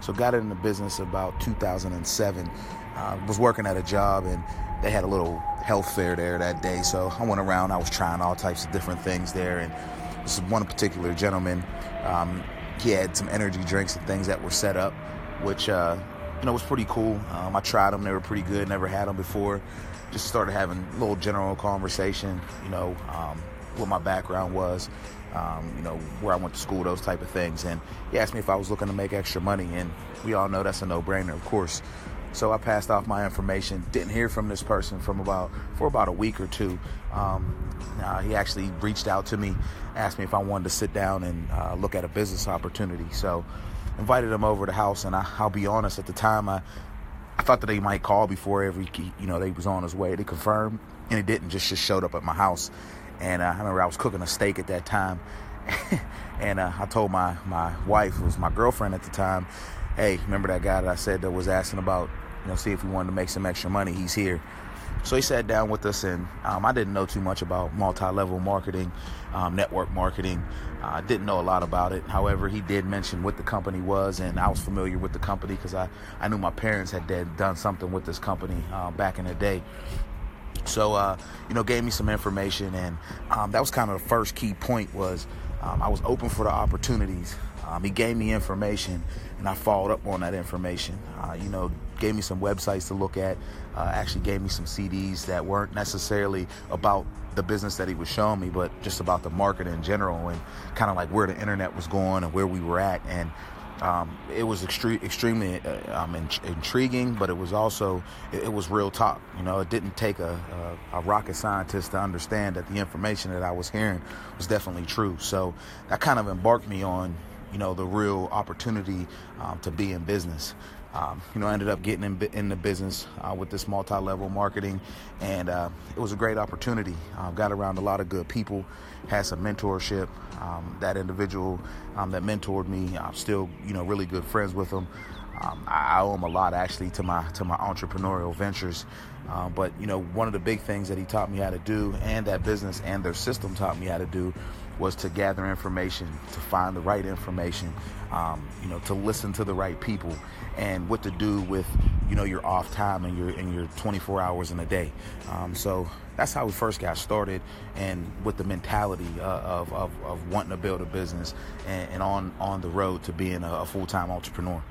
So got into business about 2007. Uh, was working at a job and they had a little health fair there that day. So I went around. I was trying all types of different things there. And this is one particular gentleman. Um, he had some energy drinks and things that were set up, which uh, you know was pretty cool. Um, I tried them; they were pretty good. Never had them before. Just started having a little general conversation. You know, um, what my background was. Um, you know, where I went to school, those type of things. And he asked me if I was looking to make extra money, and we all know that's a no-brainer, of course. So I passed off my information. Didn't hear from this person from about for about a week or two. Um, uh, he actually reached out to me, asked me if I wanted to sit down and uh, look at a business opportunity. So invited him over to the house, and I, will be honest. At the time, I I thought that he might call before every you know they was on his way to confirm, and he didn't. Just just showed up at my house, and uh, I remember I was cooking a steak at that time, and uh, I told my my wife, who was my girlfriend at the time hey, remember that guy that I said that was asking about, you know, see if we wanted to make some extra money? He's here. So he sat down with us, and um, I didn't know too much about multi-level marketing, um, network marketing. I uh, didn't know a lot about it. However, he did mention what the company was, and I was familiar with the company because I, I knew my parents had done something with this company uh, back in the day. So, uh, you know, gave me some information, and um, that was kind of the first key point was um, I was open for the opportunities. Um, he gave me information, and I followed up on that information. Uh, you know, gave me some websites to look at. Uh, actually, gave me some CDs that weren't necessarily about the business that he was showing me, but just about the market in general and kind of like where the internet was going and where we were at. And um, it was extre- extremely uh, um, in- intriguing, but it was also it, it, was real talk. You know, it didn't take a, a, a, rocket scientist to understand that the information that I was hearing was definitely true. So that kind of embarked me on you know, the real opportunity um, to be in business. Um, you know, I ended up getting in, in the business uh, with this multi-level marketing, and uh, it was a great opportunity. Uh, got around a lot of good people, had some mentorship. Um, that individual um, that mentored me, I'm still, you know, really good friends with him. Um, I, owe him a lot actually to my to my entrepreneurial ventures. Uh, but you know, one of the big things that he taught me how to do, and that business and their system taught me how to do, was to gather information, to find the right information, um, you know, to listen to the right people, and what to do with, you know, your off time and your and your 24 hours in a day. Um, so that's how we first got started, and with the mentality uh, of, of, of wanting to build a business and, and, on on the road to being a, a full time entrepreneur.